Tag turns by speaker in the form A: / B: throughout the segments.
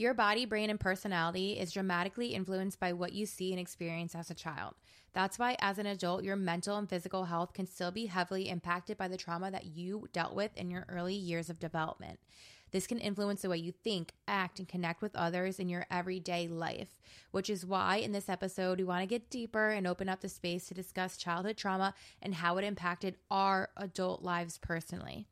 A: Your body, brain, and personality is dramatically influenced by what you see and experience as a child. That's why, as an adult, your mental and physical health can still be heavily impacted by the trauma that you dealt with in your early years of development. This can influence the way you think, act, and connect with others in your everyday life, which is why in this episode we want to get deeper and open up the space to discuss childhood trauma and how it impacted our adult lives personally.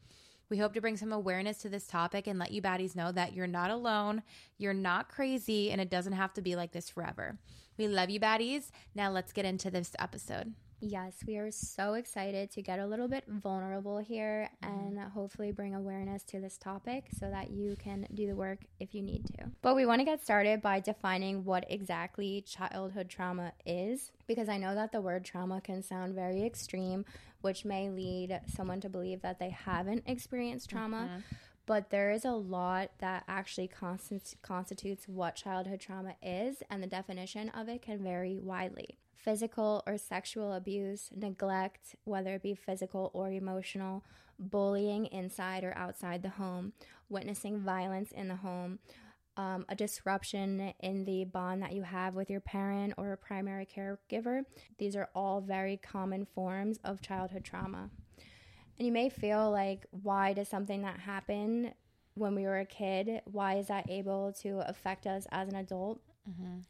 A: We hope to bring some awareness to this topic and let you baddies know that you're not alone, you're not crazy, and it doesn't have to be like this forever. We love you, baddies. Now let's get into this episode.
B: Yes, we are so excited to get a little bit vulnerable here and mm-hmm. hopefully bring awareness to this topic so that you can do the work if you need to. But we want to get started by defining what exactly childhood trauma is because I know that the word trauma can sound very extreme, which may lead someone to believe that they haven't experienced trauma. Mm-hmm. But there is a lot that actually constant, constitutes what childhood trauma is, and the definition of it can vary widely physical or sexual abuse, neglect, whether it be physical or emotional, bullying inside or outside the home, witnessing violence in the home, um, a disruption in the bond that you have with your parent or a primary caregiver. These are all very common forms of childhood trauma. And you may feel like, why does something that happened when we were a kid, why is that able to affect us as an adult?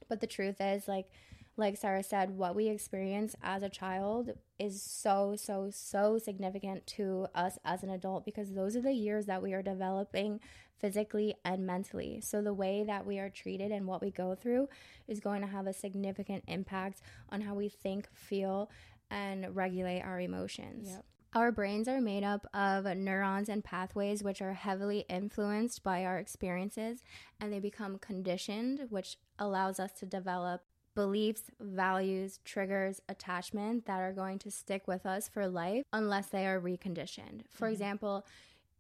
B: But the truth is, like, like Sarah said, what we experience as a child is so, so, so significant to us as an adult because those are the years that we are developing physically and mentally. So the way that we are treated and what we go through is going to have a significant impact on how we think, feel, and regulate our emotions. Our brains are made up of neurons and pathways which are heavily influenced by our experiences and they become conditioned, which allows us to develop beliefs, values, triggers, attachment that are going to stick with us for life unless they are reconditioned. For example,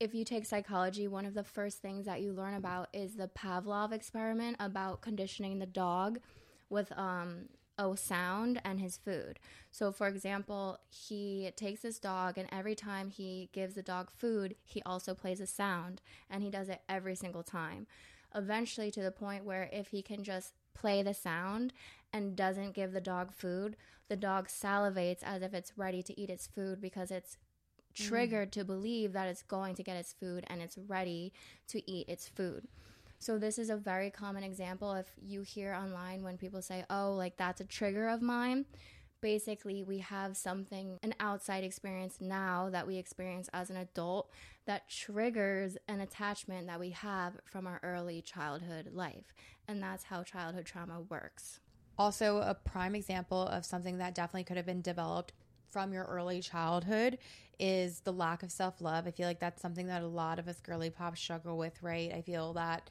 B: if you take psychology, one of the first things that you learn about is the Pavlov experiment about conditioning the dog with um, a sound and his food. So, for example, he takes this dog, and every time he gives the dog food, he also plays a sound, and he does it every single time. Eventually, to the point where if he can just play the sound and doesn't give the dog food, the dog salivates as if it's ready to eat its food because it's mm. triggered to believe that it's going to get its food and it's ready to eat its food. So this is a very common example if you hear online when people say, "Oh, like that's a trigger of mine." Basically, we have something an outside experience now that we experience as an adult that triggers an attachment that we have from our early childhood life. And that's how childhood trauma works.
A: Also, a prime example of something that definitely could have been developed from your early childhood is the lack of self love. I feel like that's something that a lot of us girly pop struggle with, right? I feel that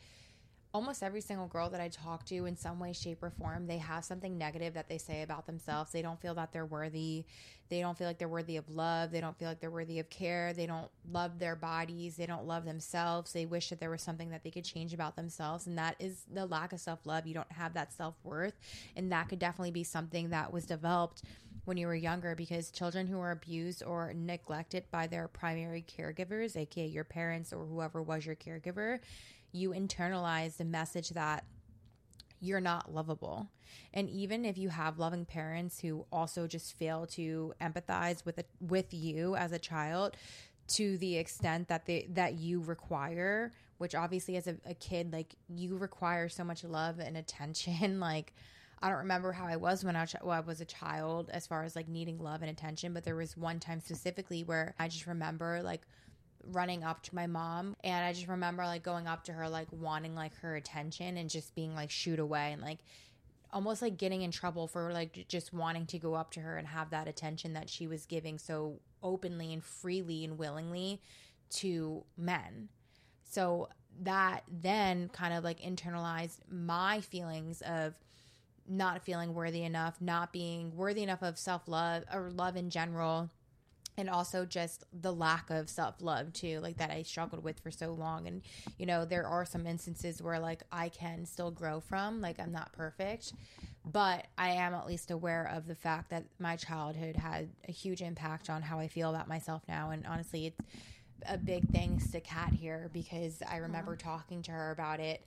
A: almost every single girl that I talk to in some way, shape, or form, they have something negative that they say about themselves. They don't feel that they're worthy. They don't feel like they're worthy of love. They don't feel like they're worthy of care. They don't love their bodies. They don't love themselves. They wish that there was something that they could change about themselves. And that is the lack of self love. You don't have that self worth. And that could definitely be something that was developed when you were younger because children who are abused or neglected by their primary caregivers, aka your parents or whoever was your caregiver, you internalize the message that you're not lovable. And even if you have loving parents who also just fail to empathize with it, with you as a child to the extent that they that you require, which obviously as a, a kid like you require so much love and attention like I don't remember how I was when I, was- when I was a child as far as like needing love and attention, but there was one time specifically where I just remember like running up to my mom and I just remember like going up to her like wanting like her attention and just being like shoot away and like almost like getting in trouble for like just wanting to go up to her and have that attention that she was giving so openly and freely and willingly to men. So that then kind of like internalized my feelings of not feeling worthy enough, not being worthy enough of self love or love in general, and also just the lack of self love too, like that I struggled with for so long. And, you know, there are some instances where like I can still grow from, like I'm not perfect, but I am at least aware of the fact that my childhood had a huge impact on how I feel about myself now. And honestly, it's a big thanks to Kat here because I remember talking to her about it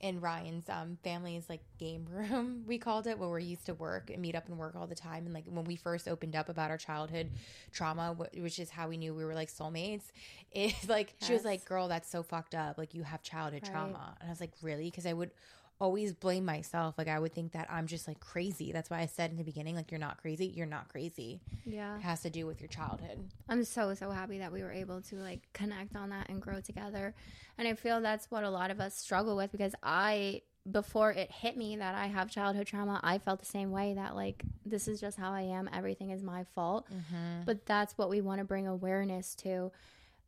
A: in Ryan's um, family's like game room, we called it, where we used to work and meet up and work all the time. And like when we first opened up about our childhood trauma, which is how we knew we were like soulmates, it's like she was like, "Girl, that's so fucked up. Like you have childhood
B: Right.
A: trauma." And I was like, "Really?" Because I would always blame myself. Like I would think that I'm just like crazy. That's why I said in the beginning, like you're not crazy. You're not crazy.
B: Yeah.
A: It has to do with your childhood.
B: I'm so so happy that we were able to like connect on that and grow together. And I feel that's what a lot of us struggle with because I before it hit me that I have childhood trauma, I felt the same way that like this is just how I am, everything is my fault. Mm-hmm. But that's what we want to bring awareness to.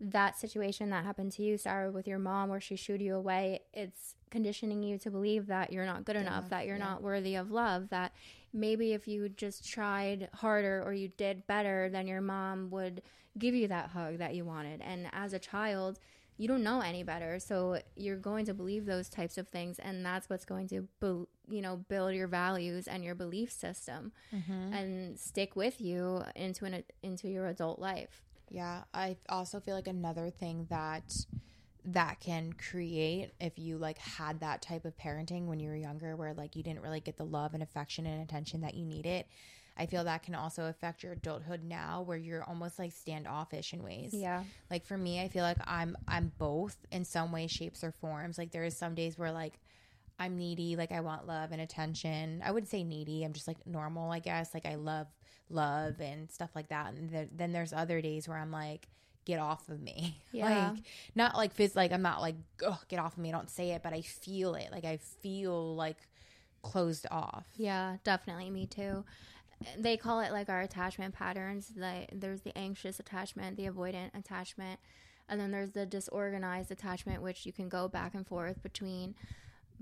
B: That situation that happened to you, Sarah, with your mom where she shooed you away, it's conditioning you to believe that you're not good enough,
A: enough,
B: that you're
A: yeah.
B: not worthy of love, that maybe if you just tried harder or you did better, then your mom would give you that hug that you wanted. And as a child, you don't know any better, so you're going to believe those types of things, and that's what's going to, you know, build your values and your belief system, mm-hmm. and stick with you into an into your adult life.
A: Yeah, I also feel like another thing that that can create if you like had that type of parenting when you were younger where like you didn't really get the love and affection and attention that you needed. I feel that can also affect your adulthood now where you're almost like standoffish in ways.
B: Yeah,
A: Like for me, I feel like I'm I'm both in some way, shapes or forms. Like there is some days where like I'm needy, like I want love and attention. I wouldn't say needy. I'm just like normal, I guess. Like I love love and stuff like that. And th- then there's other days where I'm like, get off of me.
B: Yeah.
A: Like not like phys- like I'm not like, oh, get off of me. I don't say it, but I feel it. Like I feel like closed off.
B: yeah, definitely. Me too. They call it like our attachment patterns. Like there's the anxious attachment, the avoidant attachment, and then there's the disorganized attachment, which you can go back and forth between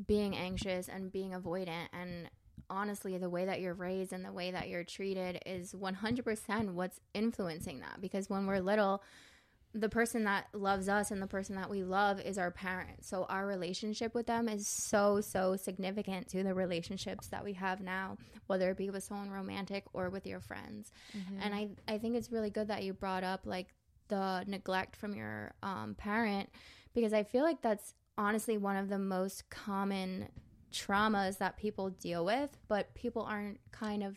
B: being anxious and being avoidant. And honestly, the way that you're raised and the way that you're treated is 100% what's influencing that. Because when we're little, the person that loves us and the person that we love is our parent. So our relationship with them is so so significant to the relationships that we have now, whether it be with someone romantic or with your friends. And I I think it's really good that you brought up like the neglect from your um, parent because I feel like that's honestly one of the most common traumas that people deal with, but people aren't kind of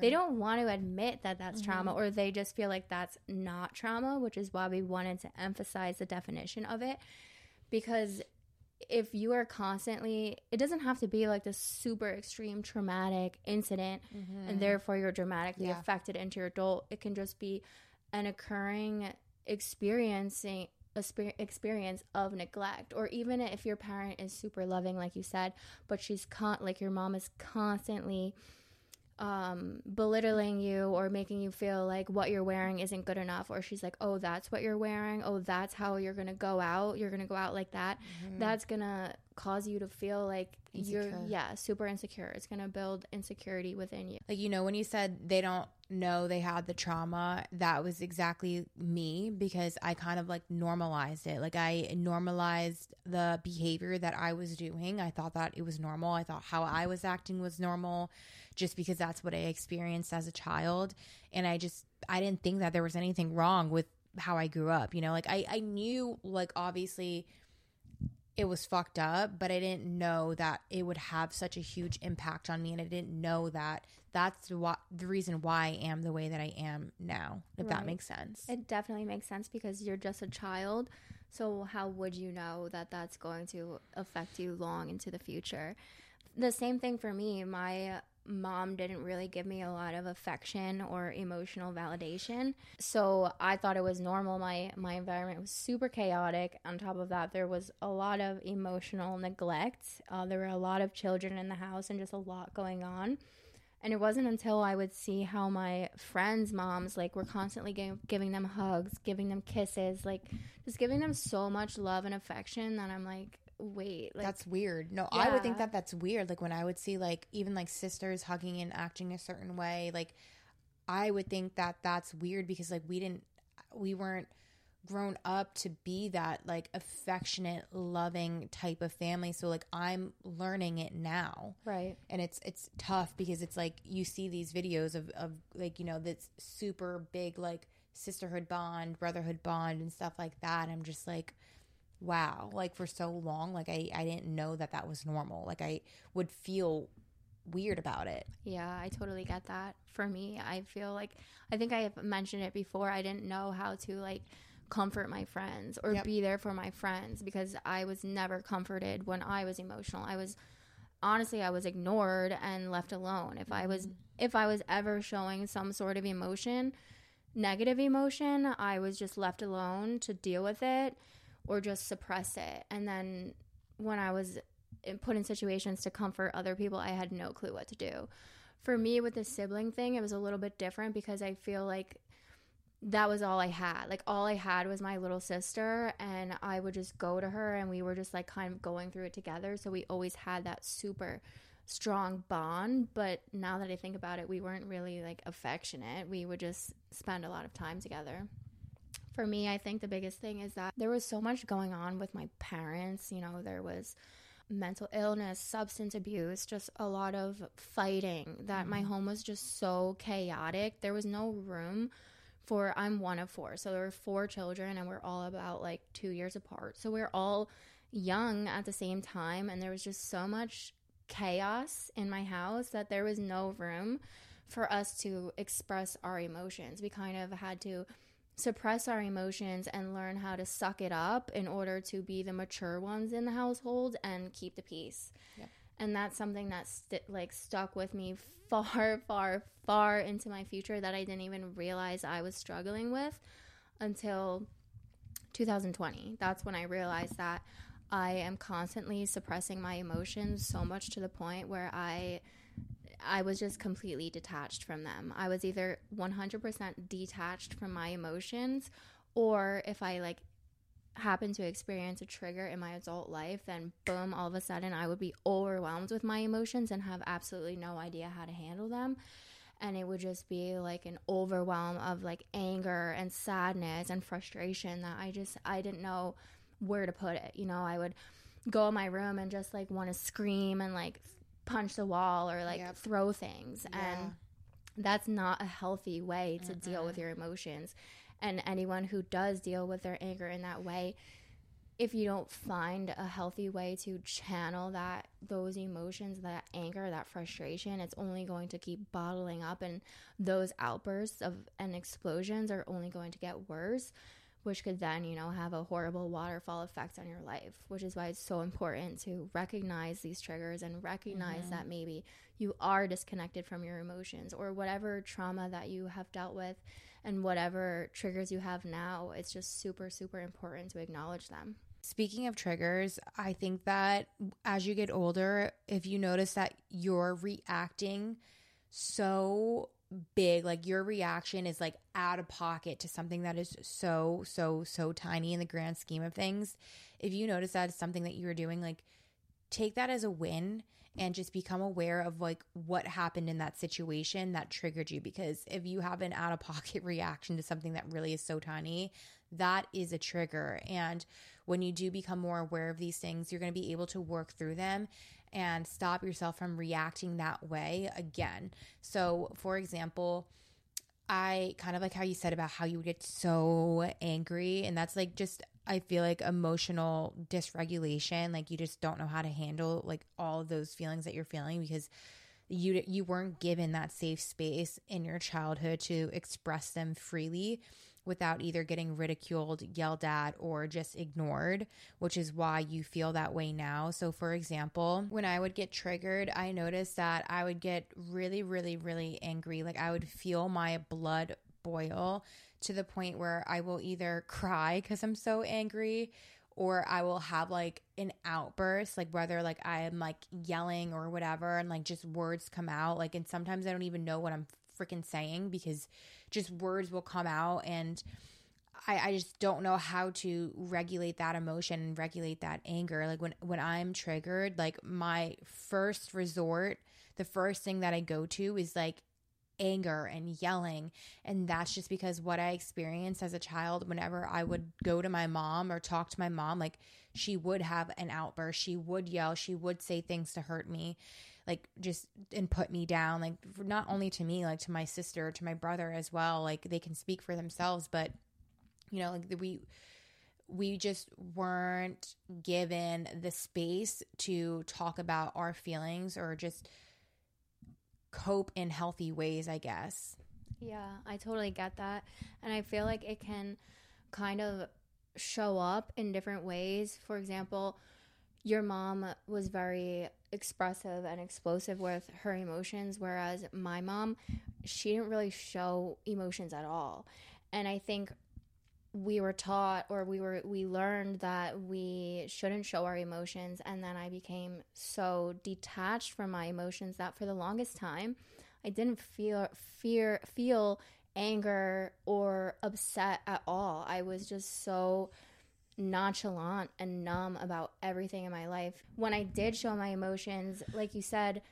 B: they don't want to admit that that's mm-hmm. trauma or they just feel like that's not trauma, which is why we wanted to emphasize the definition of it. Because if you are constantly it doesn't have to be like this super extreme traumatic incident and mm-hmm. therefore you're dramatically
A: Yeah.
B: affected into your adult. It can just be an occurring experiencing exper- experience of neglect or even if your parent is super loving like you said but she's con like your mom is constantly um, belittling you or making you feel like what you're wearing isn't good enough, or she's like, oh, that's what you're wearing. Oh, that's how you're gonna go out. You're gonna go out like that. That's gonna cause you to feel like you're, yeah, super insecure. It's gonna build insecurity within you.
A: like you know when you said they don't know they had the trauma that was exactly me because i kind of like normalized it. Like i normalized the behavior that i was doing. I thought that it was normal. I thought how i was acting was normal just because that's what i experienced as a child. And i just i didn't think that there was anything wrong with how i grew up you know? Like i i knew like obviously it was fucked up, but I didn't know that it would have such a huge impact on me, and I didn't know that that's what the reason why I am the way that I am now. If that makes sense.
B: It definitely makes sense because you're just a child. So, how would you know that that's going to affect you long into the future? The same thing for me. My mom didn't really give me a lot of affection or emotional validation. So, I thought it was normal. My my environment was super chaotic. On top of that, there was a lot of emotional neglect. Uh, there were a lot of children in the house and just a lot going on. And it wasn't until I would see how my friends' moms like were constantly gi- giving them hugs, giving them kisses, like just giving them so much love and affection that I'm like, wait, like
A: that's weird. No, I would think that that's weird. Like when I would see like even like sisters hugging and acting a certain way, like I would think that that's weird because like we didn't we weren't grown up to be that like affectionate, loving type of family. So like I'm learning it now.
B: right,
A: and it's it's tough because it's like you see these videos of of like you know this super big like sisterhood bond brotherhood bond and stuff like that i'm just like wow, like for so long, like I, I didn't know that that was normal. Like I would feel weird about it.
B: Yeah, I totally get that. For me, I feel like I think I have mentioned it before. I didn't know how to like comfort my friends or
A: Yep.
B: be there for my friends because I was never comforted when I was emotional. I was honestly I was ignored and left alone. If I was mm-hmm. if I was ever showing some sort of emotion, negative emotion, I was just left alone to deal with it or just suppress it. And then when I was put in situations to comfort other people, I had no clue what to do. For me, with the sibling thing, it was a little bit different because I feel like that was all I had. Like, all I had was my little sister, and I would just go to her, and we were just like kind of going through it together. So we always had that super strong bond. But now that I think about it, we weren't really like affectionate. We would just spend a lot of time together for me, I think the biggest thing is that there was so much going on with my parents. You know, there was mental illness, substance abuse, just a lot of fighting, that my mm-hmm. home was just so chaotic. There was no room for, I'm one of four. So there were four children, and we're all about like two years apart. So we're all young at the same time, and there was just so much chaos in my house that there was no room for us to express our emotions. We kind of had to suppress our emotions and learn how to suck it up in order to be the mature ones in the household and keep the peace.
A: Yep.
B: And that's something that st- like stuck with me far, far, far into my future that I didn't even realize I was struggling with until 2020. That's when I realized that I am constantly suppressing my emotions so much to the point where I I was just completely detached from them. I was either 100% detached from my emotions or if I like happened to experience a trigger in my adult life, then boom, all of a sudden I would be overwhelmed with my emotions and have absolutely no idea how to handle them. And it would just be like an overwhelm of like anger and sadness and frustration that I just, I didn't know where to put it. You know, I would go in my room and just like want to scream and like punch the wall or like
A: Yep.
B: throw things.
A: Yeah.
B: And that's not a healthy way to deal with your emotions. And anyone who does deal with their anger in that way, if you don't find a healthy way to channel that those emotions, that anger, that frustration, it's only going to keep bottling up and those outbursts of and explosions are only going to get worse, which could then, you know, have a horrible waterfall effect on your life, which is why it's so important to recognize these triggers and recognize mm-hmm. that maybe you are disconnected from your emotions or whatever trauma that you have dealt with and whatever triggers you have now, it's just super, super important to acknowledge them.
A: Speaking of triggers, I think that as you get older, if you notice that you're reacting so big, like your reaction is like out of pocket to something that is so, so, so tiny in the grand scheme of things, if you notice that it's something that you're doing, like take that as a win and just become aware of like what happened in that situation that triggered you. Because if you have an out of pocket reaction to something that really is so tiny that is a trigger. And when you do become more aware of these things you're going to be able to work through them and stop yourself from reacting that way again so for example I kind of like how you said about how you would get so angry, and that's like just I feel like emotional dysregulation. Like you just don't know how to handle like all those feelings that you're feeling because you you weren't given that safe space in your childhood to express them freely without either getting ridiculed, yelled at, or just ignored, which is why you feel that way now. So, for example, when I would get triggered, I noticed that I would get really, really, really angry. Like I would feel my blood boil to the point where I will either cry because I'm so angry or I will have like an outburst, like whether like I am like yelling or whatever, and like just words come out. Like, and sometimes I don't even know what I'm freaking saying because just words will come out and I, I just don't know how to regulate that emotion and regulate that anger. Like when when I'm triggered, like my first resort, the first thing that I go to is like anger and yelling. And that's just because what I experienced as a child, whenever I would go to my mom or talk to my mom, like she would have an outburst. She would yell. She would say things to hurt me, like just and put me down. Like not only to me, like to my sister, to my brother as well. Like they can speak for themselves, but you know, like we we just weren't given the space to talk about our feelings or just cope in healthy ways, I guess.
B: Yeah, I totally get that. And I feel like it can kind of show up in different ways. For example, your mom was very expressive and explosive with her emotions, whereas my mom, she didn't really show emotions at all. And I think we were taught or we were we learned that we shouldn't show our emotions and then I became so detached from my emotions that for the longest time I didn't feel fear feel anger or upset at all. I was just so nonchalant and numb about everything in my life. When I did show my emotions, like you said,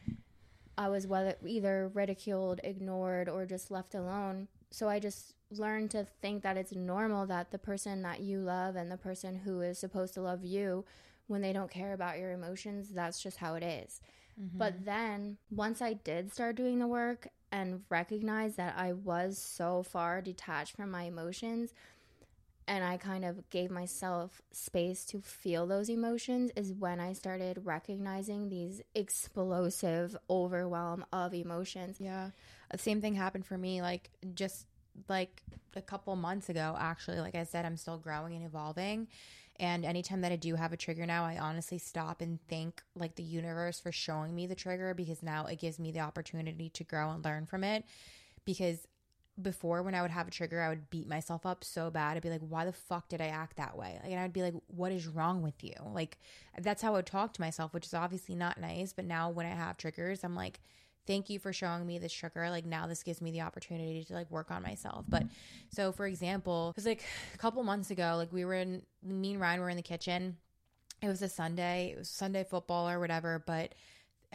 B: I was whether either ridiculed, ignored, or just left alone. So I just learned to think that it's normal that the person that you love and the person who is supposed to love you, when they don't care about your emotions, that's just how it is. Mm-hmm. But then once I did start doing the work and recognize that I was so far detached from my emotions, and I kind of gave myself space to feel those emotions is when I started recognizing these explosive overwhelm of emotions.
A: Yeah. The same thing happened for me like just like a couple months ago actually. Like I said I'm still growing and evolving. And anytime that I do have a trigger now, I honestly stop and thank like the universe for showing me the trigger because now it gives me the opportunity to grow and learn from it because before when I would have a trigger, I would beat myself up so bad. I'd be like, why the fuck did I act that way? Like, and I'd be like, what is wrong with you? Like, that's how I would talk to myself, which is obviously not nice. But now when I have triggers, I'm like, thank you for showing me this trigger. Like, now this gives me the opportunity to like work on myself. But so, for example, it was like a couple months ago, like we were in, me and Ryan were in the kitchen. It was a Sunday, it was Sunday football or whatever. But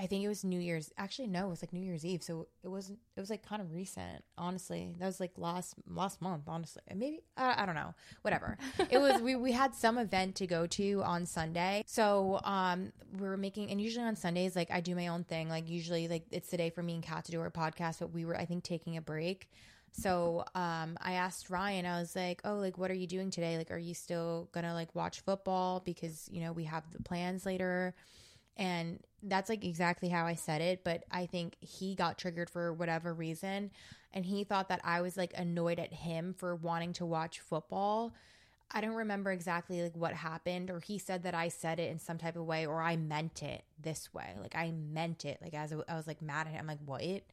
A: I think it was New Year's. Actually, no, it was like New Year's Eve. So it wasn't. It was like kind of recent. Honestly, that was like last last month. Honestly, maybe I, I don't know. Whatever. it was. We we had some event to go to on Sunday. So um, we were making, and usually on Sundays, like I do my own thing. Like usually, like it's the day for me and Kat to do our podcast. But we were, I think, taking a break. So um, I asked Ryan, I was like, oh, like, what are you doing today? Like, are you still gonna like watch football because you know we have the plans later? And that's like exactly how I said it, but I think he got triggered for whatever reason. And he thought that I was like annoyed at him for wanting to watch football. I don't remember exactly like what happened, or he said that I said it in some type of way, or I meant it this way. Like I meant it. Like as I was like mad at him, I'm like, what?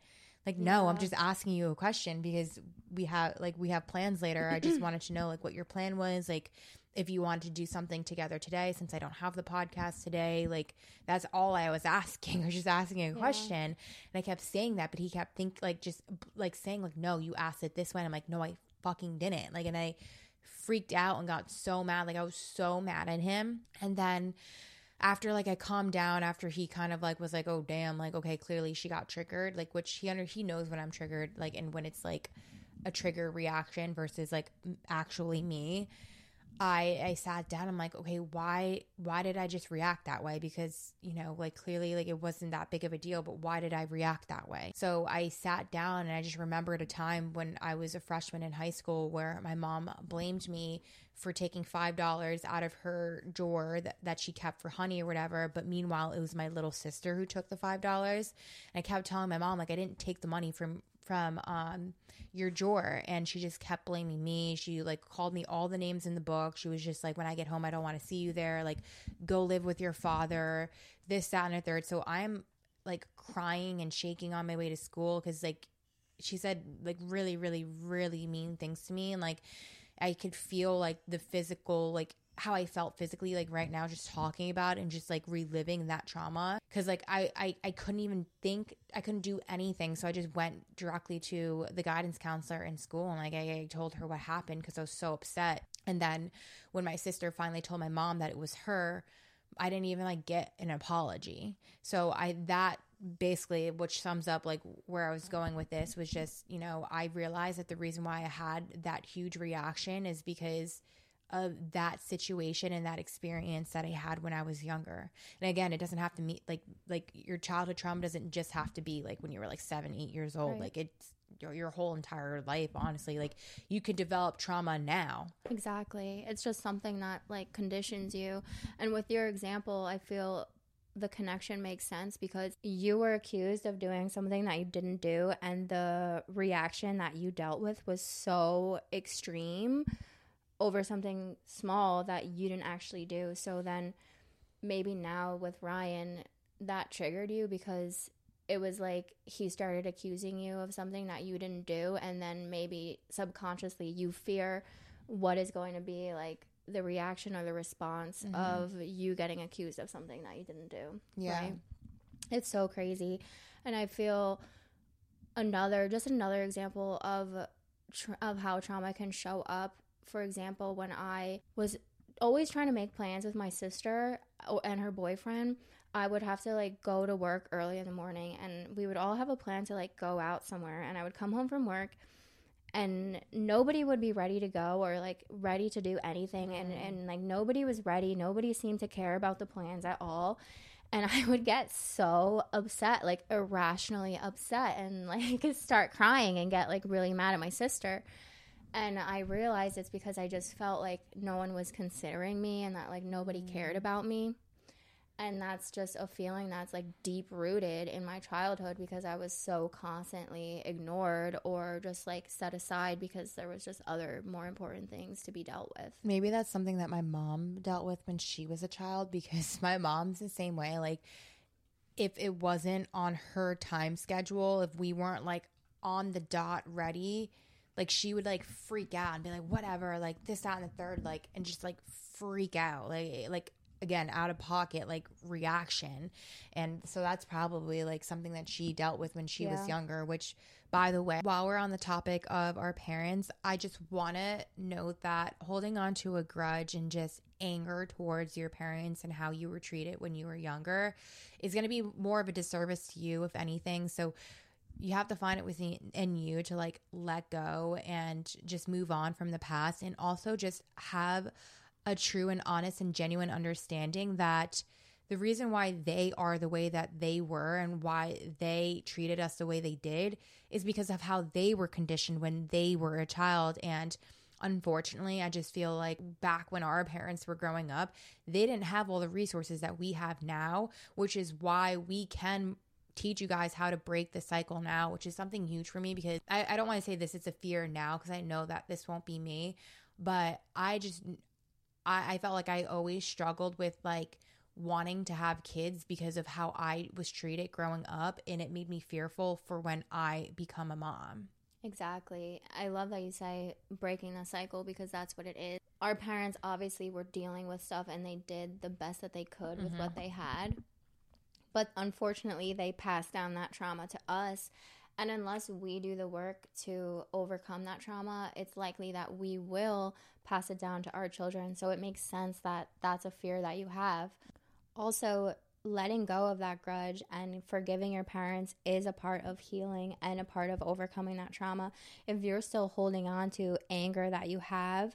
A: Like, yeah. no, I'm just asking you a question because we have like we have plans later. I just wanted to know like what your plan was. Like, if you want to do something together today since I don't have the podcast today. Like that's all I was asking or just asking a yeah. question. And I kept saying that, but he kept think like just like saying like, no, you asked it this way. And I'm like, no, I fucking didn't. Like, and I freaked out and got so mad. Like I was so mad at him. And then after like I calmed down after he kind of like was like, oh damn, like okay, clearly she got triggered. Like which he under he knows when I'm triggered, like and when it's like a trigger reaction versus like actually me. I I sat down. I'm like, okay, why why did I just react that way? Because you know, like clearly, like it wasn't that big of a deal, but why did I react that way? So I sat down and I just remembered a time when I was a freshman in high school where my mom blamed me for taking five dollars out of her drawer that, that she kept for honey or whatever. But meanwhile, it was my little sister who took the five dollars. And I kept telling my mom like I didn't take the money from from um your drawer and she just kept blaming me. She like called me all the names in the book. She was just like when i get home i don't want to see you there. Like go live with your father this that and a third. So i'm like crying and shaking on my way to school because like she said like really really really mean things to me. And like i could feel like the physical like how I felt physically like right now just talking about and just like reliving that trauma. Cuz like I, I I couldn't even think I couldn't do anything. So I just went directly to the guidance counselor in school and like I, I told her what happened cuz I was so upset. And then when my sister finally told my mom that it was her I didn't even like get an apology. So I that basically which sums up like where I was going with this was just you know I realized that the reason why I had that huge reaction is because of that situation and that experience that I had when I was younger. And again, it doesn't have to meet like like your childhood trauma doesn't just have to be like when you were like seven, eight years old. Right. Like it's your, your whole entire life honestly like you can develop trauma now
B: Exactly. It's just something that like conditions you. And with your example, I feel the connection makes sense because you were accused of doing something that you didn't do and the reaction that you dealt with was so extreme over something small that you didn't actually do. So then maybe now with Ryan that triggered you because it was like he started accusing you of something that you didn't do and then maybe subconsciously you fear what is going to be like the reaction or the response
A: Mhm.
B: of you getting accused of something that you didn't do.
A: Yeah.
B: Right? It's so crazy. And I feel another just another example of tr- of how trauma can show up. For example, when I was always trying to make plans with my sister and her boyfriend, I would have to like go to work early in the morning and we would all have a plan to like go out somewhere and I would come home from work and nobody would be ready to go or like ready to do anything and
A: Mm.
B: and like nobody was ready nobody seemed to care about the plans at all and i would get so upset like irrationally upset and like start crying and get like really mad at my sister and i realized it's because i just felt like no one was considering me and that like nobody mm. cared about me. And that's just a feeling that's like deep rooted in my childhood because I was so constantly ignored or just like set aside because there was just other more important things to be dealt with.
A: maybe that's something that my mom dealt with when she was a child because my mom's the same way. Like if it wasn't on her time schedule if we weren't like on the dot ready like she would like freak out and be like whatever like this that and the third like and just like freak out like like again out of pocket like reaction and so that's probably like something that she dealt with when she
B: Yeah.
A: was younger which by the way while we're on the topic of our parents i just want to note that holding on to a grudge and just anger towards your parents and how you were treated when you were younger is going to be more of a disservice to you if anything so you have to find it within in you to like let go and just move on from the past and also just have a true and honest and genuine understanding that the reason why they are the way that they were and why they treated us the way they did is because of how they were conditioned when they were a child. And unfortunately i just feel like back when our parents were growing up they didn't have all the resources that we have now which is why we can teach you guys how to break the cycle now, which is something huge for me because I, I don't want to say this, it's a fear now because I know that this won't be me. But I just, I, I felt like I always struggled with like wanting to have kids because of how I was treated growing up. And it made me fearful for when I become a mom.
B: Exactly. I love that you say breaking the cycle because that's what it is. Our parents obviously were dealing with stuff and they did the best that they could with what mm-hmm. they had. But unfortunately, they pass down that trauma to us. And unless we do the work to overcome that trauma, it's likely that we will pass it down to our children. So it makes sense that that's a fear that you have. Also, letting go of that grudge and forgiving your parents is a part of healing and a part of overcoming that trauma. If you're still holding on to anger that you have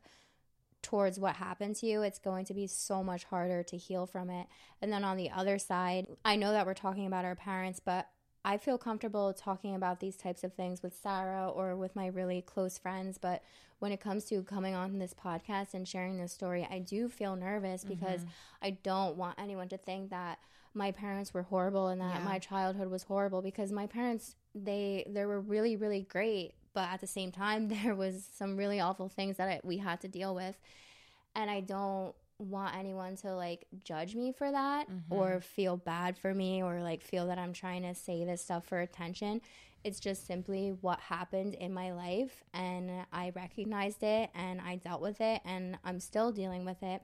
B: towards what happened to you, it's going to be so much harder to heal from it. And then on the other side, I know that we're talking about our parents, but I feel comfortable talking about these types of things with Sarah or with my really close friends. But when it comes to coming on this podcast and sharing this story, I do feel nervous mm-hmm. because I don't want anyone to think that my parents were horrible and that
A: Yeah.
B: my childhood was horrible because my parents they they were really really great but at the same time there was some really awful things that I, we had to deal with and I don't want anyone to like judge me for that mm-hmm. or feel bad for me or like feel that I'm trying to say this stuff for attention. It's just simply what happened in my life and I recognized it and I dealt with it and I'm still dealing with it.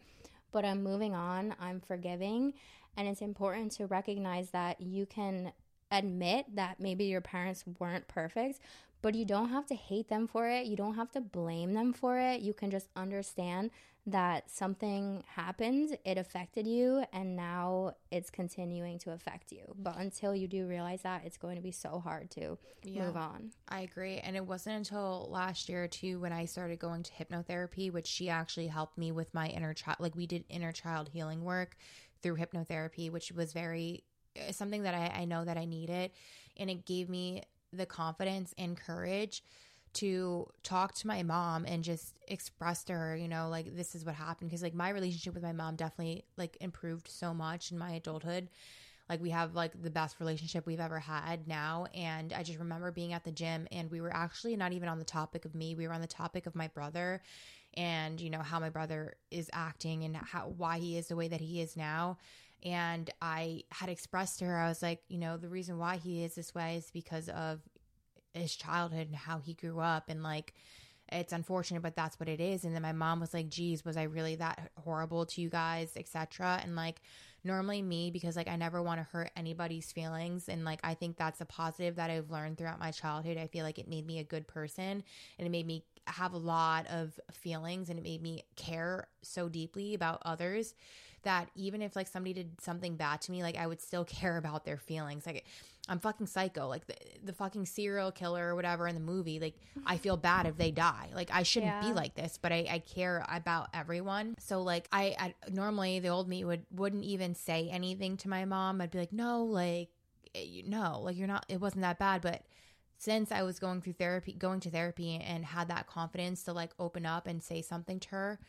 B: But I'm moving on, I'm forgiving, and it's important to recognize that you can admit that maybe your parents weren't perfect, but you don't have to hate them for it. You don't have to blame them for it. You can just understand that something happened, it affected you, and now it's continuing to affect you. But until you do realize that, it's going to be so hard to move on.
A: I agree. And it wasn't until last year, too, when I started going to hypnotherapy, which she actually helped me with my inner child. Like, we did inner child healing work through hypnotherapy, which was very uh, something that I, I know that I needed. And it gave me the confidence and courage to talk to my mom and just express to her, you know, like this is what happened. Because like my relationship with my mom definitely like improved so much in my adulthood. Like we have like the best relationship we've ever had now. And I just remember being at the gym and we were actually not even on the topic of me, we were on the topic of my brother and you know how my brother is acting and how why he is the way that he is now and I had expressed to her, I was like, you know, the reason why he is this way is because of his childhood and how he grew up. And like, it's unfortunate, but that's what it is. And then my mom was like, geez, was I really that horrible to you guys, etc. And like, normally me, because like I never want to hurt anybody's feelings. And like, I think that's a positive that I've learned throughout my childhood. I feel like it made me a good person and it made me have a lot of feelings and it made me care so deeply about others that even if like somebody did something bad to me, like I would still care about their feelings. Like I'm fucking psycho. Like the, the fucking serial killer or whatever in the movie. Like I feel bad if they die. Like I shouldn't yeah. be like this, but I, I care about everyone. So like I, I normally the old me would wouldn't even say anything to my mom. I'd be like, no, like eh, no, like you're not. It wasn't that bad, but since I was going through therapy, going to therapy and had that confidence to like open up and say something to her,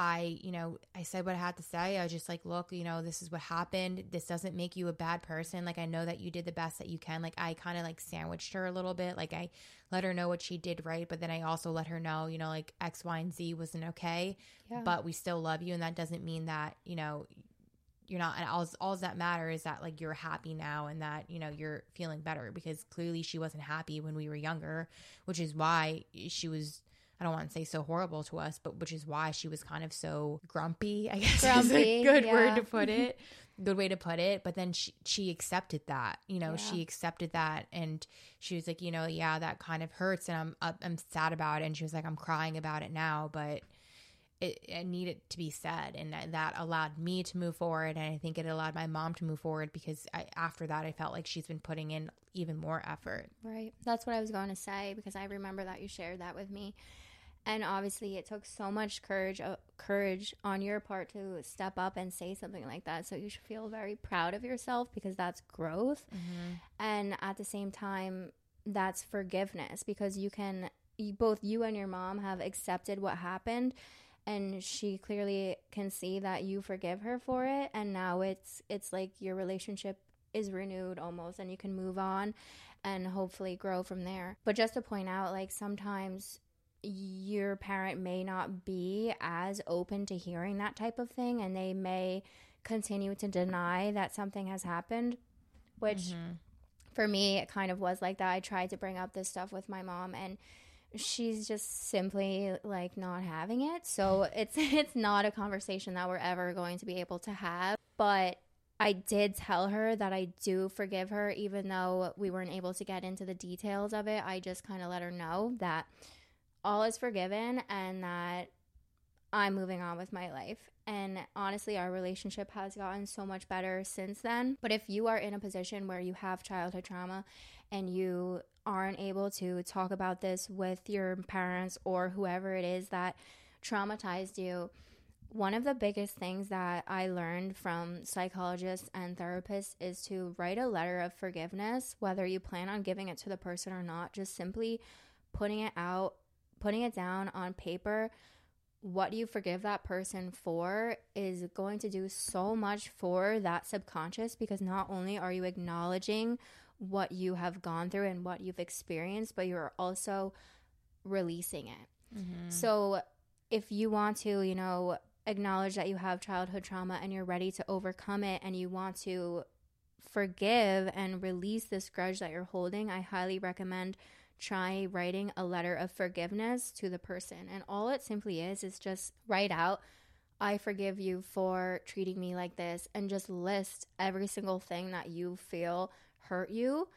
A: I, you know, I said what I had to say. I was just like, look, you know, this is what happened. This doesn't make you a bad person. Like, I know that you did the best that you can. Like, I kind of like sandwiched her a little bit. Like, I let her know what she did right, but then I also let her know, you know, like X, Y, and Z wasn't okay, yeah. but we still love you. And that doesn't mean that, you know, you're not, and all, all that matter is that like you're happy now and that, you know, you're feeling better because clearly she wasn't happy when we were younger, which is why she was I don't want to say so horrible to us, but which is why she was kind of so grumpy, I guess grumpy, is a good yeah. word to put it. good way to put it. But then she she accepted that, you know, yeah. she accepted that, and she was like, you know, yeah, that kind of hurts, and I'm I'm sad about it. And she was like, I'm crying about it now, but it, it, needed to be said and that allowed me to move forward and i think it allowed my mom to move forward because I, after that i felt like she's been putting in even more effort
B: right that's what i was going to say because i remember that you shared that with me and obviously it took so much courage uh, courage on your part to step up and say something like that. So you should feel very proud of yourself because that's growth. Mm-hmm. and at the same time that's forgiveness because you can you, both you and your mom have accepted what happened and she clearly can see that you forgive her for it. And now it's it's like your relationship is renewed almost and you can move on and hopefully grow from there. But just to point out like sometimes your parent may not be as open to hearing that type of thing and they may continue to deny that something has happened which mm-hmm. for me it kind of was like that i tried to bring up this stuff with my mom and she's just simply like not having it so it's it's not a conversation that we're ever going to be able to have but I did tell her that I do forgive her, even though we weren't able to get into the details of it. I just kind of let her know that all is forgiven and that I'm moving on with my life. And honestly, our relationship has gotten so much better since then. But if you are in a position where you have childhood trauma and you aren't able to talk about this with your parents or whoever it is that traumatized you, one of the biggest things that I learned from psychologists and therapists is to write a letter of forgiveness, whether you plan on giving it to the person or not, just simply putting it out putting it down on paper what you forgive that person for is going to do so much for that subconscious because not only are you acknowledging what you have gone through and what you've experienced, but you're also releasing it. Mm-hmm. So if you want to, you know, acknowledge that you have childhood trauma and you're ready to overcome it and you want to forgive and release this grudge that you're holding, I highly recommend try writing a letter of forgiveness to the person. And all it simply is is just write out, I forgive you for treating me like this, and just list every single thing that you feel hurt you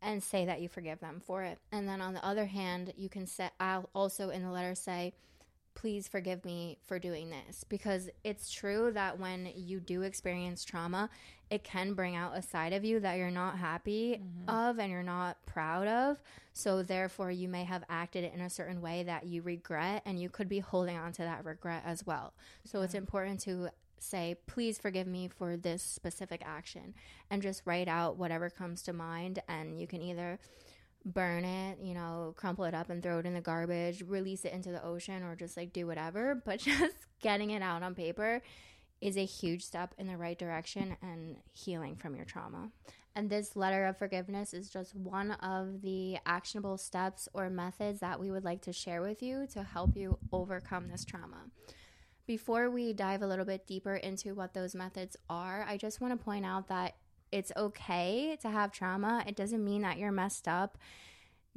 B: and say that you forgive them for it. And then on the other hand, you can set, I'll also in the letter say, please forgive me for doing this because it's true that when you do experience trauma, it can bring out a side of you that you're not happy mm-hmm. of and you're not proud of. So, therefore, you may have acted in a certain way that you regret, and you could be holding on to that regret as well. So, yeah. it's important to say, please forgive me for this specific action, and just write out whatever comes to mind. And you can either burn it, you know, crumple it up and throw it in the garbage, release it into the ocean, or just like do whatever. But just getting it out on paper is a huge step in the right direction and healing from your trauma. And this letter of forgiveness is just one of the actionable steps or methods that we would like to share with you to help you overcome this trauma. Before we dive a little bit deeper into what those methods are, I just want to point out that it's okay to have trauma. It doesn't mean that you're messed up.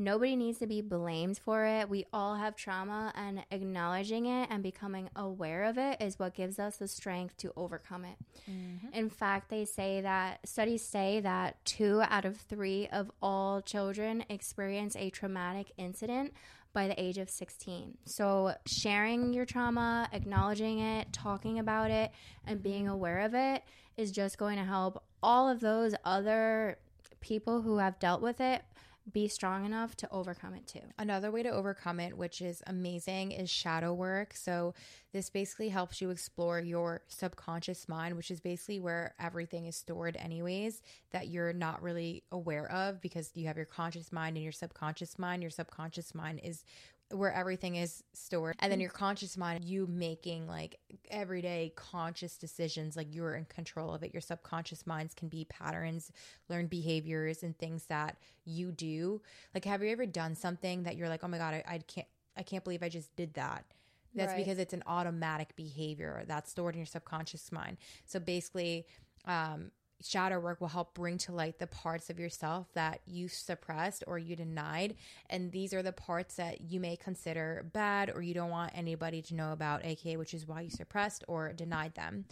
B: Nobody needs to be blamed for it. We all have trauma, and acknowledging it and becoming aware of it is what gives us the strength to overcome it. Mm-hmm. In fact, they say that studies say that two out of three of all children experience a traumatic incident by the age of 16. So, sharing your trauma, acknowledging it, talking about it, and being aware of it is just going to help all of those other people who have dealt with it be strong enough to overcome it too.
A: Another way to overcome it, which is amazing, is shadow work. So, this basically helps you explore your subconscious mind, which is basically where everything is stored, anyways, that you're not really aware of because you have your conscious mind and your subconscious mind. Your subconscious mind is where everything is stored and then your conscious mind you making like everyday conscious decisions like you're in control of it. Your subconscious minds can be patterns learned behaviors and things that you do. Like have you ever done something that you're like oh my god i, I can't i can't believe i just did that. That's right. because it's an automatic behavior that's stored in your subconscious mind. So basically um shadow work will help bring to light the parts of yourself that you suppressed or you denied. And these are the parts that you may consider bad or you don't want anybody to know about, aka, which is why you suppressed or denied them.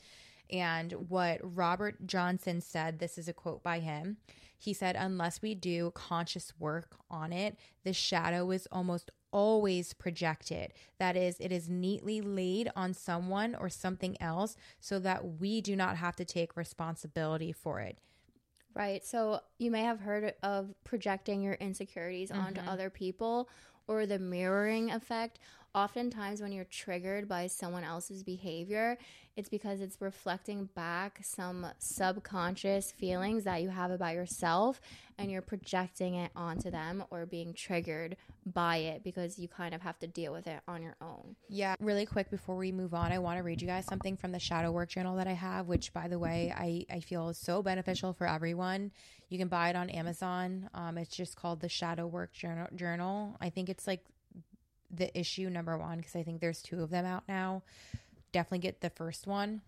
A: And what Robert Johnson said, this is a quote by him. He said, Unless we do conscious work on it, the shadow is almost always projected. That is, it is neatly laid on someone or something else so that we do not have to take responsibility for it.
B: Right. So you may have heard of projecting your insecurities mm-hmm. onto other people or the mirroring effect oftentimes when you're triggered by someone else's behavior, it's because it's reflecting back some subconscious feelings that you have about yourself and you're projecting it onto them or being triggered by it because you kind of have to deal with it on your own.
A: Yeah, really quick before we move on, I want to read you guys something from the shadow work journal that I have, which by the way, I, I feel is so beneficial for everyone. You can buy it on Amazon. Um, it's just called the Shadow Work Journal. Journal. I think it's like the issue number one because I think there's two of them out now. Definitely get the first one.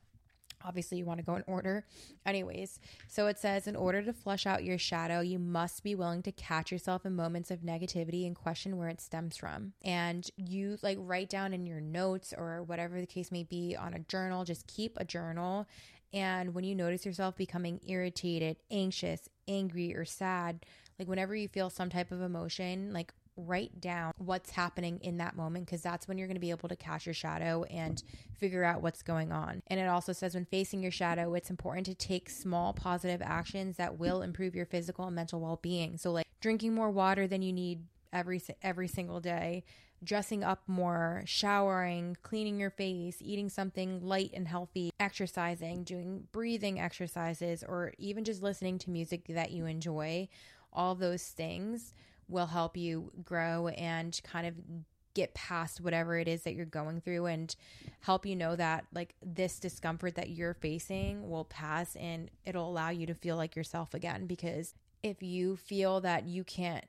A: Obviously, you want to go in order. Anyways, so it says in order to flush out your shadow, you must be willing to catch yourself in moments of negativity and question where it stems from. And you like write down in your notes or whatever the case may be on a journal, just keep a journal. And when you notice yourself becoming irritated, anxious, angry, or sad, like whenever you feel some type of emotion, like write down what's happening in that moment because that's when you're going to be able to catch your shadow and figure out what's going on. And it also says when facing your shadow, it's important to take small positive actions that will improve your physical and mental well-being. So like drinking more water than you need every every single day, dressing up more, showering, cleaning your face, eating something light and healthy, exercising, doing breathing exercises or even just listening to music that you enjoy. All those things will help you grow and kind of get past whatever it is that you're going through and help you know that like this discomfort that you're facing will pass and it'll allow you to feel like yourself again. Because if you feel that you can't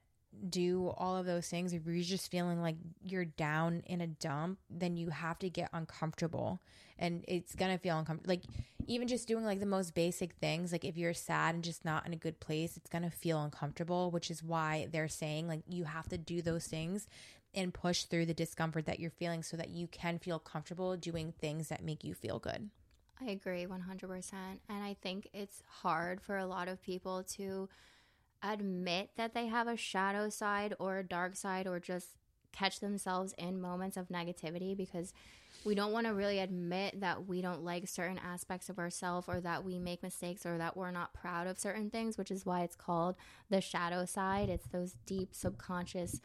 A: do all of those things if you're just feeling like you're down in a dump then you have to get uncomfortable and it's gonna feel uncomfortable. Like even just doing like the most basic things like if you're sad and just not in a good place it's gonna feel uncomfortable which is why they're saying like you have to do those things and push through the discomfort that you're feeling so that you can feel comfortable doing things that make you feel good.
B: I agree 100% and i think it's hard for a lot of people to admit that they have a shadow side or a dark side or just catch themselves in moments of negativity because we don't want to really admit that we don't like certain aspects of ourselves or that we make mistakes or that we're not proud of certain things, which is why it's called the shadow side. It's those deep subconscious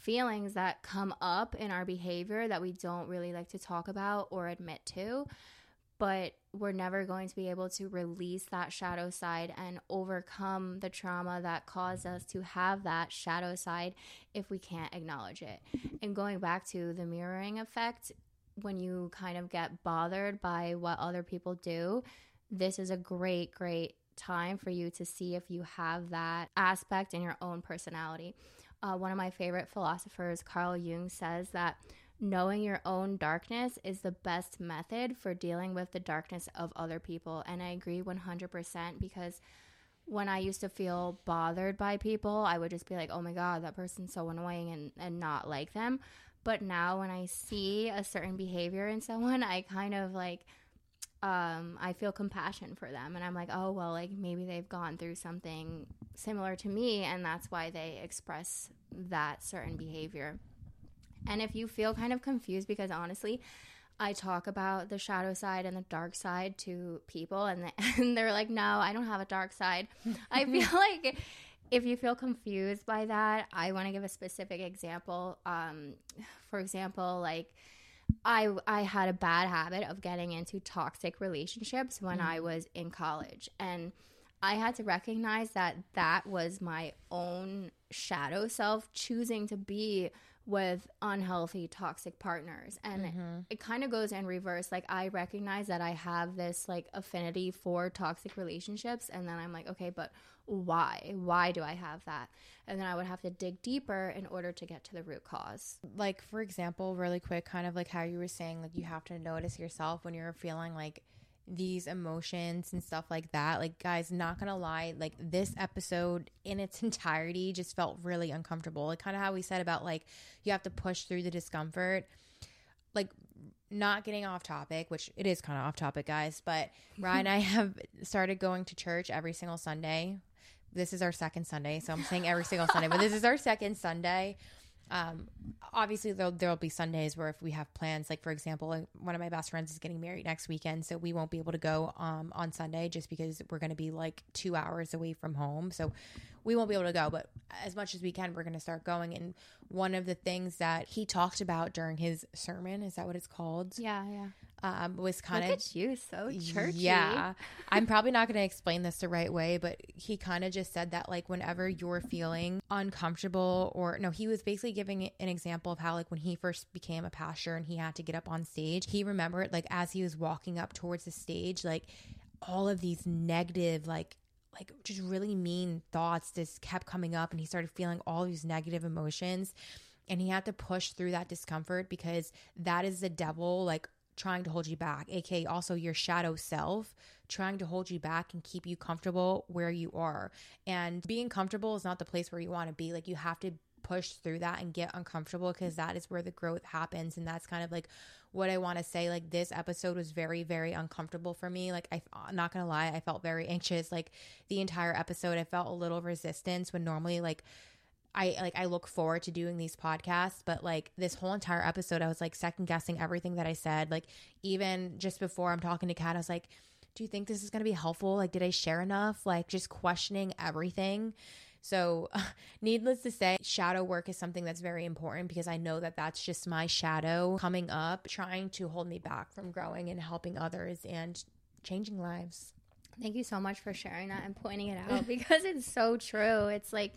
B: feelings that come up in our behavior that we don't really like to talk about or admit to. but we're never going to be able to release that shadow side and overcome the trauma that caused us to have that shadow side if we can't acknowledge it. And going back to the mirroring effect, when you kind of get bothered by what other people do, this is a great, great time for you to see if you have that aspect in your own personality. Uh, one of my favorite philosophers, Carl Jung, says that knowing your own darkness is the best method for dealing with the darkness of other people. And I agree 100% because when I used to feel bothered by people, I would just be like, oh my God, that person's so annoying and, and not like them. But now when I see a certain behavior in someone, I kind of like, um, I feel compassion for them. And I'm like, oh, well, like maybe they've gone through something similar to me, and that's why they express that certain behavior. And if you feel kind of confused, because honestly, I talk about the shadow side and the dark side to people, and, and they're like, no, I don't have a dark side. I feel like if you feel confused by that, I want to give a specific example. Um, for example, like, I I had a bad habit of getting into toxic relationships when mm. I was in college and I had to recognize that that was my own shadow self choosing to be with unhealthy toxic partners. And mm-hmm. it, it kind of goes in reverse. Like i recognize that i have this like affinity for toxic relationships and then i'm like okay but why? Why do i have that? And then i would have to dig deeper in order to get to the root cause.
A: Like for example really quick kind of like how you were saying like you have to notice yourself when you're feeling like these emotions and stuff like that. Like guys not gonna lie like this episode in its entirety just felt really uncomfortable. Like kind of how we said about like you have to push through the discomfort. Like not getting off topic, which it is kind of off topic, guys, but Ryan and I have started going to church every single Sunday. This is our second Sunday, so I'm saying every single Sunday, but this is our second Sunday. Um, obviously there'll, there'll be Sundays where if we have plans, like for example, one of my best friends is getting married next weekend, so we won't be able to go um, on Sunday just because we're going to be like two hours away from home, so we won't be able to go. But as much as we can, we're going to start going. And one of the things that he talked about during his sermon is that what it's called?
B: Yeah, yeah
A: um, was kind
B: Look of you so churchy.
A: Yeah, I'm probably not going to explain this the right way, but he kind of just said that like whenever you're feeling uncomfortable, or no, he was basically giving an example of how like when he first became a pastor and he had to get up on stage, he remembered like as he was walking up towards the stage, like all of these negative like like just really mean thoughts just kept coming up and he started feeling all these negative emotions. And he had to push through that discomfort because that is the devil like trying to hold you back, aka also your shadow self trying to hold you back and keep you comfortable where you are. And being comfortable is not the place where you want to be. Like you have to push through that and get uncomfortable because that is where the growth happens and that's kind of like what I want to say like this episode was very very uncomfortable for me like I am not going to lie I felt very anxious like the entire episode I felt a little resistance when normally like I like I look forward to doing these podcasts, but like this whole entire episode, I was like second guessing everything that I said. Like even just before I'm talking to Kat, I was like, "Do you think this is going to be helpful? Like, did I share enough? Like, just questioning everything." So, needless to say, shadow work is something that's very important because I know that that's just my shadow coming up, trying to hold me back from growing and helping others and changing lives.
B: Thank you so much for sharing that and pointing it out because it's so true. It's like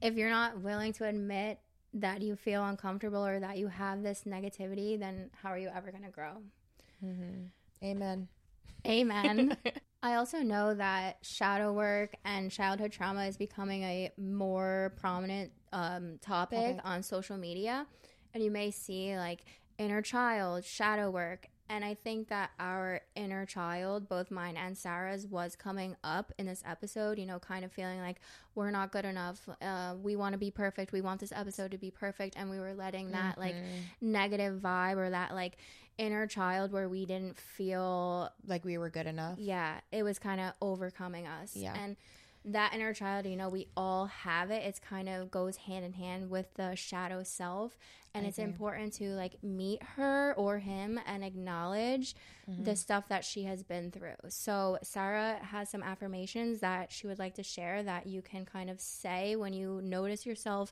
B: if you're not willing to admit that you feel uncomfortable or that you have this negativity, then how are you ever going to grow?
A: Mm-hmm. Amen.
B: Amen. I also know that shadow work and childhood trauma is becoming a more prominent um, topic okay. on social media. And you may see like inner child, shadow work, and I think that our inner child, both mine and Sarah's, was coming up in this episode, you know, kind of feeling like we're not good enough. Uh, we want to be perfect. We want this episode to be perfect. And we were letting that mm-hmm. like negative vibe or that like inner child where we didn't feel
A: like we were good enough.
B: Yeah. It was kind of overcoming us.
A: Yeah.
B: And that inner child, you know, we all have it. It's kind of goes hand in hand with the shadow self. And
A: I
B: it's
A: agree.
B: important to like meet her or him and acknowledge
A: Mm-hmm.
B: the stuff that she has been through. So, Sarah has some affirmations that she would like to share that you can kind of say when you notice yourself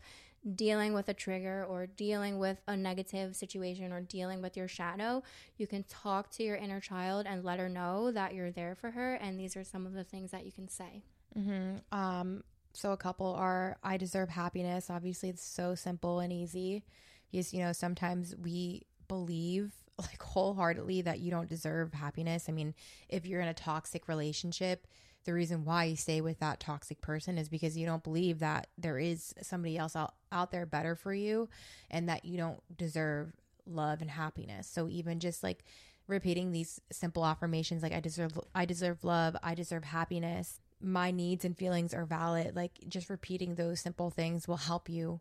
B: dealing with a trigger or dealing with a negative situation or dealing with your shadow. You can talk to your inner child and let her know that you're there for her. And these are some of the things that you can say.
A: Hmm Um, so a couple are I deserve happiness. Obviously, it's so simple and easy. Because you know sometimes we believe like wholeheartedly that you don't deserve happiness. I mean, if you're in a toxic relationship, the reason why you stay with that toxic person is because you don't believe that there is somebody else out, out there better for you and that you don't deserve love and happiness. So even just like repeating these simple affirmations like I deserve I deserve love, I deserve happiness, my needs and feelings are valid, like just repeating those simple things will help you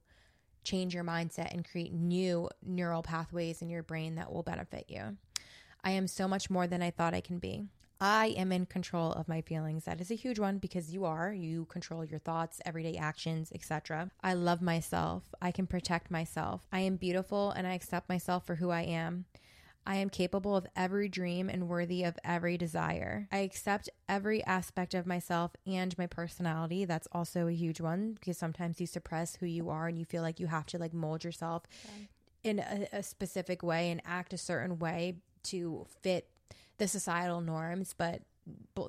A: change your mindset and create new neural pathways in your brain that will benefit you. I am so much more than I thought I can be. I am in control of my feelings. That is a huge one because you are. You control your thoughts, everyday actions, etc. I love myself. I can protect myself. I am beautiful and I accept myself for who I am. I am capable of every dream and worthy of every desire. I accept every aspect of myself and my personality. That's also a huge one because sometimes you suppress who you are and you feel like you have to like mold yourself in a, a specific way and act a certain way to fit the societal norms, but bu-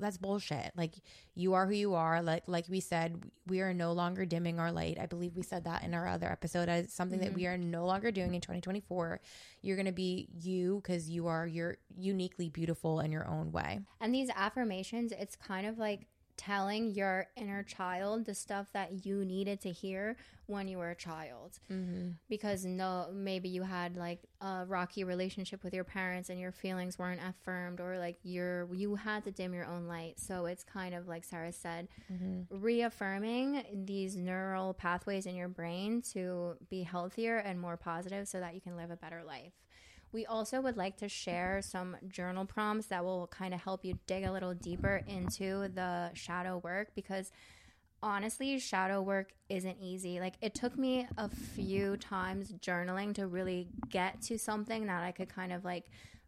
A: that's bullshit. Like you are who you are. Like like we said, we are no longer dimming our light. I believe we said that in our other episode as something that we mm-hmm. are no longer doing in 2024. You're going to be you cuz you are you're uniquely beautiful in your own way.
B: And these affirmations, it's kind of like telling your inner child the stuff that you needed to hear when you were a child.
A: Mm-hmm.
B: Because no, maybe you had like a rocky relationship with your parents and your feelings weren't affirmed, or like you're you had to dim your own light. So it's kind of like Sarah said,
A: Mm-hmm.
B: reaffirming these neural pathways in your brain to be healthier and more positive, so that you can live a better life. We also would like to share some journal prompts that will kind of help you dig a little deeper into the shadow work because honestly, shadow work isn't easy. Like, it took me a few times journaling to really get to something that I could kind of like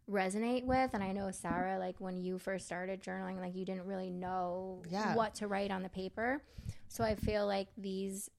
B: resonate with. And I know, Sarah, like when you first started journaling, like you didn't really know
A: Yeah.
B: what to write on the paper. So I feel like these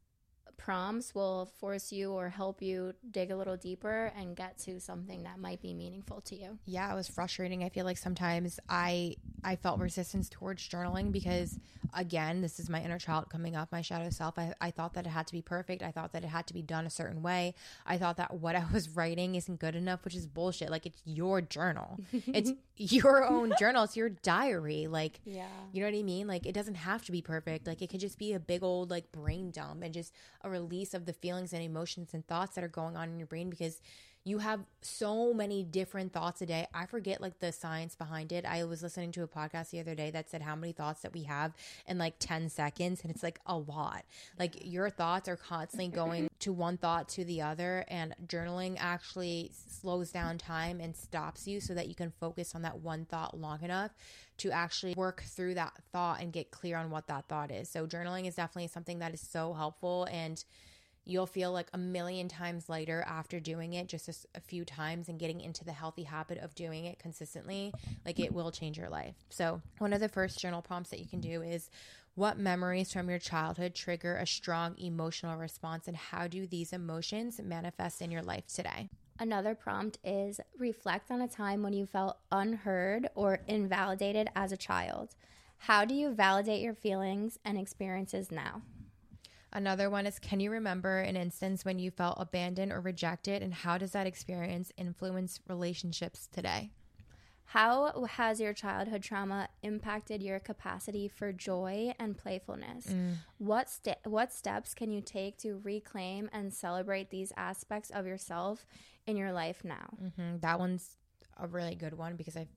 B: prompts will force you or help you dig a little deeper and get to something that might be meaningful to you.
A: yeah, it was frustrating. I feel like sometimes I I felt resistance towards journaling because again, this is my inner child coming up, my shadow self. I, I thought that it had to be perfect. I thought that it had to be done a certain way. I thought that what I was writing isn't good enough, which is bullshit. Like it's your journal. It's your own journal. It's your diary. Like
B: Yeah.
A: you know what I mean? Like it doesn't have to be perfect. Like it could just be a big old like brain dump and just a release of the feelings and emotions and thoughts that are going on in your brain because you have so many different thoughts a day. I forget like the science behind it. I was listening to a podcast the other day that said how many thoughts that we have in like 10 seconds and it's like a lot. Like your thoughts are constantly going to one thought to the other and journaling actually slows down time and stops you so that you can focus on that one thought long enough to actually work through that thought and get clear on what that thought is. So journaling is definitely something that is so helpful and you'll feel like a million times lighter after doing it just a, few times and getting into the healthy habit of doing it consistently like it will change your life so one of the first journal prompts that you can do is what memories from your childhood trigger a strong emotional response and how do these emotions manifest in your life today
B: Another prompt is reflect on a time when you felt unheard or invalidated as a child. How do you validate your feelings and experiences now?
A: Another one is Can you remember an instance when you felt abandoned or rejected, and how does that experience influence relationships today?
B: How has your childhood trauma impacted your capacity for joy and playfulness? What ste- what steps can you take to reclaim and celebrate these aspects of yourself in your life now?
A: hmm That one's a really good one because I,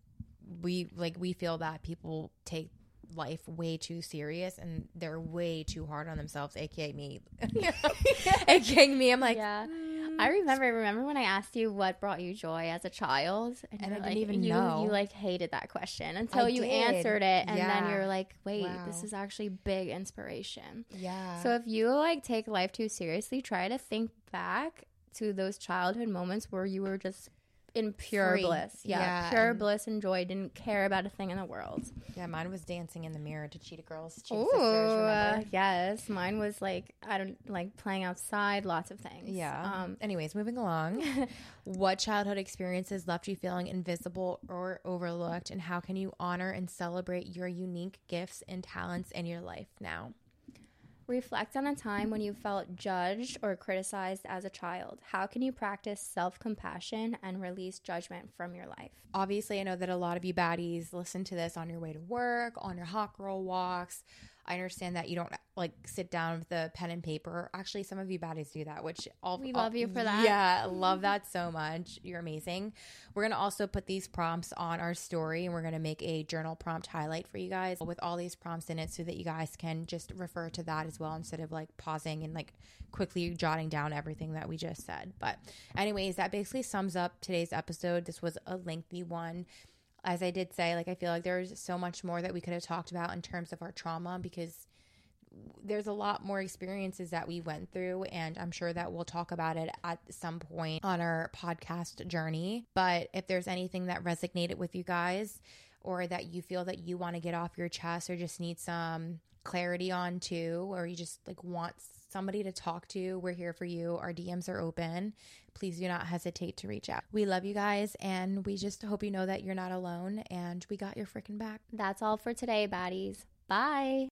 A: we like we feel that people take life way too serious and they're way too hard on themselves, aka me, aka me. I'm like,
B: Yeah.
A: "Mm,
B: I remember. Remember when I asked you what brought you joy as a child,
A: And I
B: you're
A: didn't even
B: you,
A: know.
B: You like hated that question until you
A: did.
B: answered it, and then you're like, wait,
A: Wow.
B: this is actually big inspiration.
A: Yeah.
B: So if you like take life too seriously, try to think back to those childhood moments where you were just in pure
A: Free.
B: bliss. Yeah,
A: Yeah,
B: pure bliss and joy. Didn't care about a thing in the world.
A: yeah, mine was dancing in the mirror to Cheetah Girls, Cheetah
B: Ooh,
A: Sisters.
B: uh, yes. Mine was like I don't like playing outside, lots of things.
A: Yeah.
B: Um,
A: Anyways, moving along. what childhood experiences left you feeling invisible or overlooked, and how can you honor and celebrate your unique gifts and talents in your life now?
B: Reflect on a time when you felt judged or criticized as a child. How can you practice self compassion and release judgment from your life?
A: Obviously, I know that a lot of you baddies listen to this on your way to work, on your hot girl walks. I understand that you don't like sit down with the pen and paper. Actually, some of you baddies do that, which all
B: We love you for that.
A: Yeah, love that so much. You're amazing. We're gonna also put these prompts on our story, and we're gonna make a journal prompt highlight for you guys with all these prompts in it, so that you guys can just refer to that as well instead of like pausing and like quickly jotting down everything that we just said. But, anyways, that basically sums up today's episode. This was a lengthy one as I did say, like I feel like there's so much more that we could have talked about in terms of our trauma because there's a lot more experiences that we went through and I'm sure that we'll talk about it at some point on our podcast journey. But if there's anything that resonated with you guys or that you feel that you want to get off your chest or just need some clarity on too or you just like want somebody to talk to, we're here for you. Our DMs are open. Please do not hesitate to reach out. We love you guys and we just hope you know that you're not alone and we got your freaking back.
B: That's all for today, baddies. Bye.